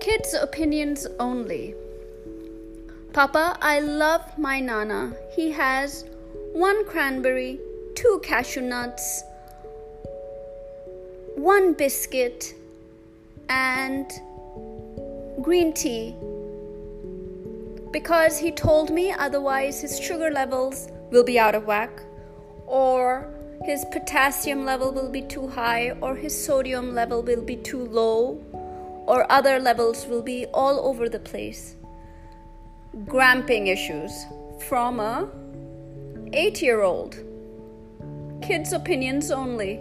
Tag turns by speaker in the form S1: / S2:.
S1: Kids' opinions only. Papa, I love my Nana. He has one cranberry, two cashew nuts, one biscuit, and green tea because he told me otherwise his sugar levels will be out of whack, or his potassium level will be too high, or his sodium level will be too low, or other levels will be all over the place. Gramping issues from a 8 year old. Kids' opinions only.